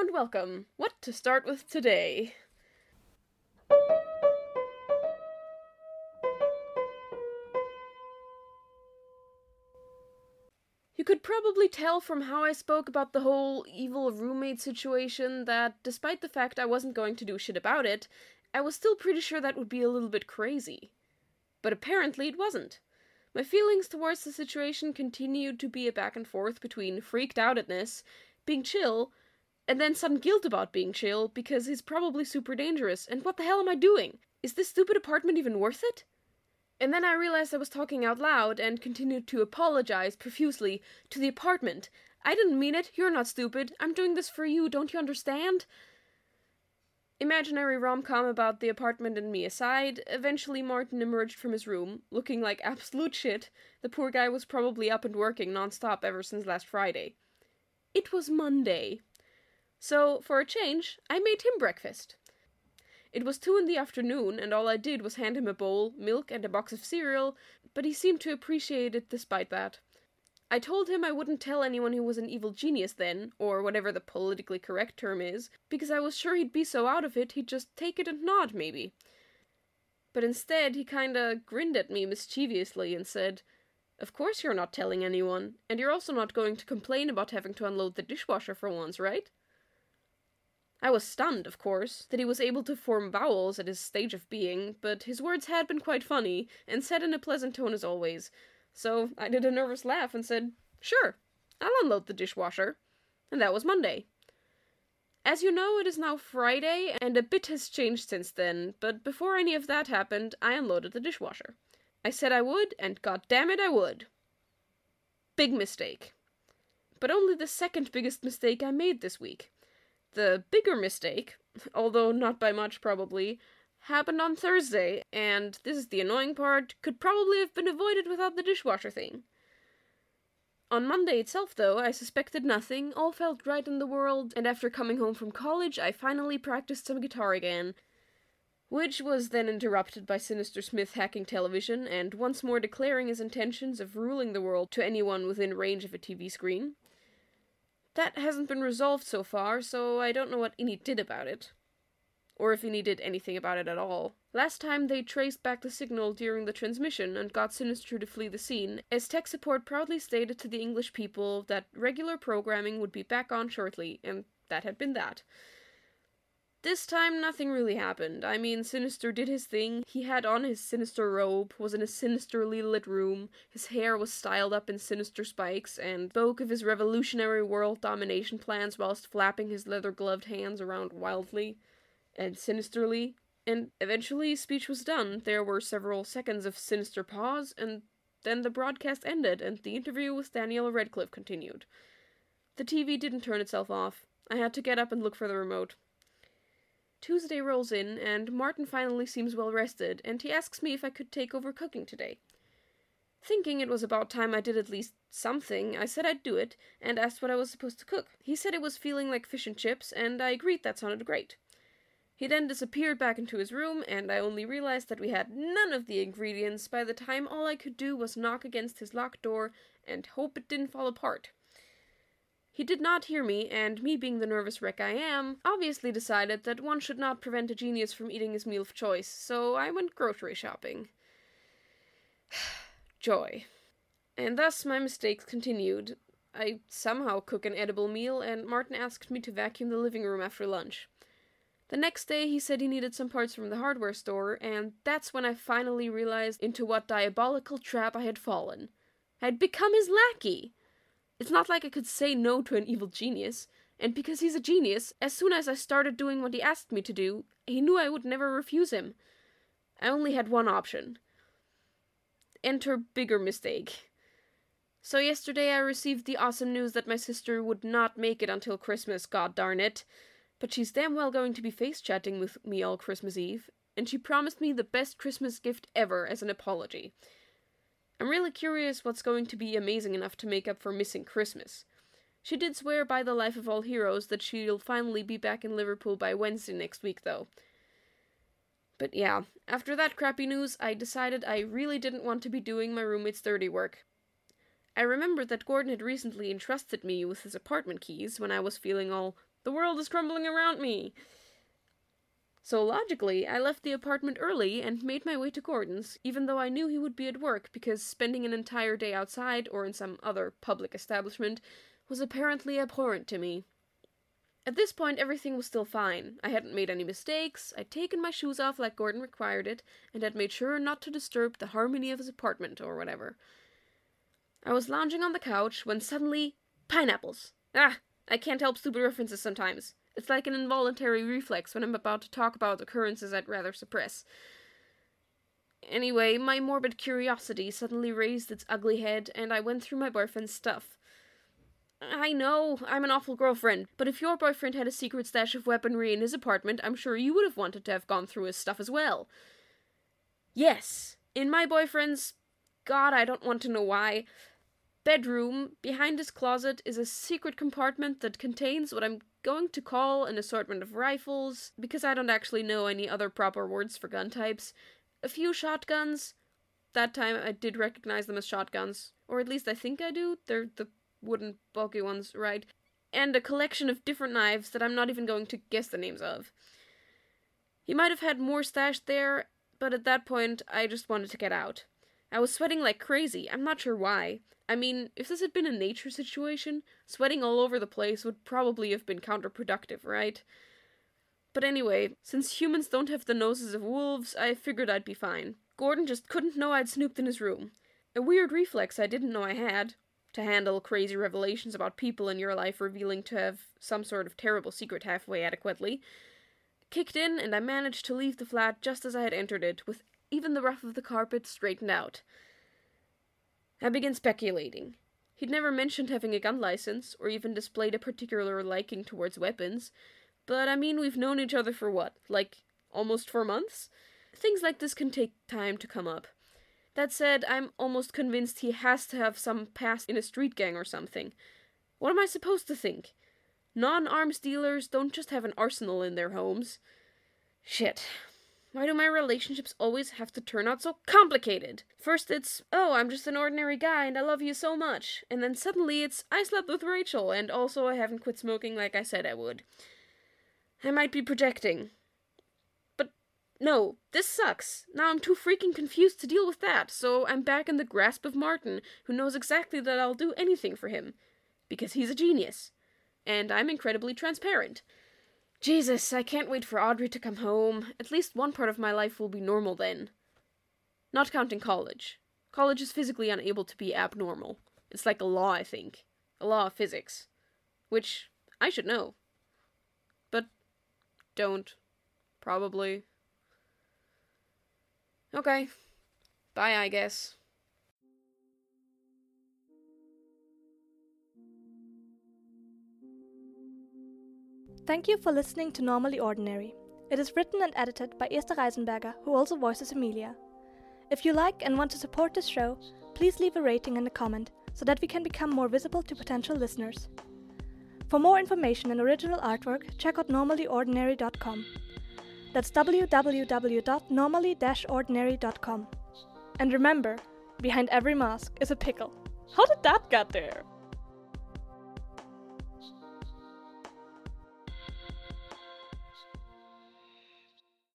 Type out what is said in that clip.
And welcome. What to start with today? You could probably tell from how I spoke about the whole evil roommate situation that, despite the fact I wasn't going to do shit about it, I was still pretty sure that would be a little bit crazy. But apparently it wasn't. My feelings towards the situation continued to be a back and forth between freaked outedness, being chill, and then some guilt about being chill because he's probably super dangerous, and what the hell am I doing? Is this stupid apartment even worth it? And then I realized I was talking out loud and continued to apologize profusely to the apartment. I didn't mean it. You're not stupid. I'm doing this for you. Don't you understand? Imaginary rom com about the apartment and me aside, eventually Martin emerged from his room, looking like absolute shit. The poor guy was probably up and working nonstop ever since last Friday. It was Monday. So, for a change, I made him breakfast. It was two in the afternoon, and all I did was hand him a bowl, milk, and a box of cereal, but he seemed to appreciate it despite that. I told him I wouldn't tell anyone he was an evil genius then, or whatever the politically correct term is, because I was sure he'd be so out of it he'd just take it and nod, maybe. But instead, he kinda grinned at me mischievously and said, Of course you're not telling anyone, and you're also not going to complain about having to unload the dishwasher for once, right? I was stunned, of course, that he was able to form vowels at his stage of being, but his words had been quite funny, and said in a pleasant tone as always. So I did a nervous laugh and said, Sure, I'll unload the dishwasher. And that was Monday. As you know, it is now Friday, and a bit has changed since then, but before any of that happened, I unloaded the dishwasher. I said I would, and god damn it, I would. Big mistake. But only the second biggest mistake I made this week. The bigger mistake, although not by much probably, happened on Thursday, and this is the annoying part, could probably have been avoided without the dishwasher thing. On Monday itself, though, I suspected nothing, all felt right in the world, and after coming home from college, I finally practiced some guitar again. Which was then interrupted by Sinister Smith hacking television and once more declaring his intentions of ruling the world to anyone within range of a TV screen. That hasn't been resolved so far, so I don't know what Innie did about it or if he did anything about it at all. Last time they traced back the signal during the transmission and got Sinister to flee the scene, as tech support proudly stated to the English people that regular programming would be back on shortly, and that had been that. This time, nothing really happened. I mean, Sinister did his thing. He had on his sinister robe, was in a sinisterly lit room, his hair was styled up in sinister spikes, and spoke of his revolutionary world domination plans whilst flapping his leather gloved hands around wildly and sinisterly, and eventually speech was done. There were several seconds of sinister pause, and then the broadcast ended, and the interview with Daniela Redcliffe continued. The TV didn't turn itself off. I had to get up and look for the remote. Tuesday rolls in, and Martin finally seems well rested, and he asks me if I could take over cooking today. Thinking it was about time I did at least something, I said I'd do it, and asked what I was supposed to cook. He said it was feeling like fish and chips, and I agreed that sounded great. He then disappeared back into his room, and I only realized that we had none of the ingredients by the time all I could do was knock against his locked door and hope it didn't fall apart. He did not hear me, and me being the nervous wreck I am, obviously decided that one should not prevent a genius from eating his meal of choice, so I went grocery shopping. Joy. And thus my mistakes continued. I somehow cook an edible meal, and Martin asked me to vacuum the living room after lunch. The next day, he said he needed some parts from the hardware store, and that's when I finally realized into what diabolical trap I had fallen. I had become his lackey! It's not like I could say no to an evil genius, and because he's a genius, as soon as I started doing what he asked me to do, he knew I would never refuse him. I only had one option. Enter bigger mistake. So yesterday I received the awesome news that my sister would not make it until Christmas, god darn it. But she's damn well going to be face chatting with me all Christmas Eve, and she promised me the best Christmas gift ever as an apology. I'm really curious what's going to be amazing enough to make up for missing Christmas. She did swear by the life of all heroes that she'll finally be back in Liverpool by Wednesday next week, though. But yeah, after that crappy news, I decided I really didn't want to be doing my roommate's dirty work. I remembered that Gordon had recently entrusted me with his apartment keys when I was feeling all The world is crumbling around me. So logically, I left the apartment early and made my way to Gordon's, even though I knew he would be at work because spending an entire day outside or in some other public establishment was apparently abhorrent to me. At this point, everything was still fine. I hadn't made any mistakes, I'd taken my shoes off like Gordon required it, and had made sure not to disturb the harmony of his apartment or whatever. I was lounging on the couch when suddenly. Pineapples! Ah! I can't help stupid references sometimes. It's like an involuntary reflex when I'm about to talk about occurrences I'd rather suppress. Anyway, my morbid curiosity suddenly raised its ugly head, and I went through my boyfriend's stuff. I know, I'm an awful girlfriend, but if your boyfriend had a secret stash of weaponry in his apartment, I'm sure you would have wanted to have gone through his stuff as well. Yes, in my boyfriend's. God, I don't want to know why bedroom, behind his closet, is a secret compartment that contains what I'm going to call an assortment of rifles, because I don't actually know any other proper words for gun types, a few shotguns. That time I did recognize them as shotguns, or at least I think I do. They're the wooden, bulky ones, right? And a collection of different knives that I'm not even going to guess the names of. He might have had more stashed there, but at that point I just wanted to get out. I was sweating like crazy, I'm not sure why. I mean, if this had been a nature situation, sweating all over the place would probably have been counterproductive, right? But anyway, since humans don't have the noses of wolves, I figured I'd be fine. Gordon just couldn't know I'd snooped in his room. A weird reflex I didn't know I had, to handle crazy revelations about people in your life revealing to have some sort of terrible secret halfway adequately, kicked in, and I managed to leave the flat just as I had entered it, with even the rough of the carpet straightened out. I began speculating. He'd never mentioned having a gun license, or even displayed a particular liking towards weapons, but I mean, we've known each other for what, like almost four months? Things like this can take time to come up. That said, I'm almost convinced he has to have some past in a street gang or something. What am I supposed to think? Non arms dealers don't just have an arsenal in their homes. Shit. Why do my relationships always have to turn out so complicated? First it's, oh, I'm just an ordinary guy and I love you so much. And then suddenly it's, I slept with Rachel and also I haven't quit smoking like I said I would. I might be projecting. But no, this sucks. Now I'm too freaking confused to deal with that, so I'm back in the grasp of Martin, who knows exactly that I'll do anything for him. Because he's a genius. And I'm incredibly transparent. Jesus, I can't wait for Audrey to come home. At least one part of my life will be normal then. Not counting college. College is physically unable to be abnormal. It's like a law, I think. A law of physics. Which I should know. But don't. Probably. Okay. Bye, I guess. Thank you for listening to Normally Ordinary. It is written and edited by Esther Reisenberger, who also voices Amelia. If you like and want to support this show, please leave a rating and a comment so that we can become more visible to potential listeners. For more information and original artwork, check out normallyordinary.com. That's www.normally-ordinary.com. And remember, behind every mask is a pickle. How did that get there?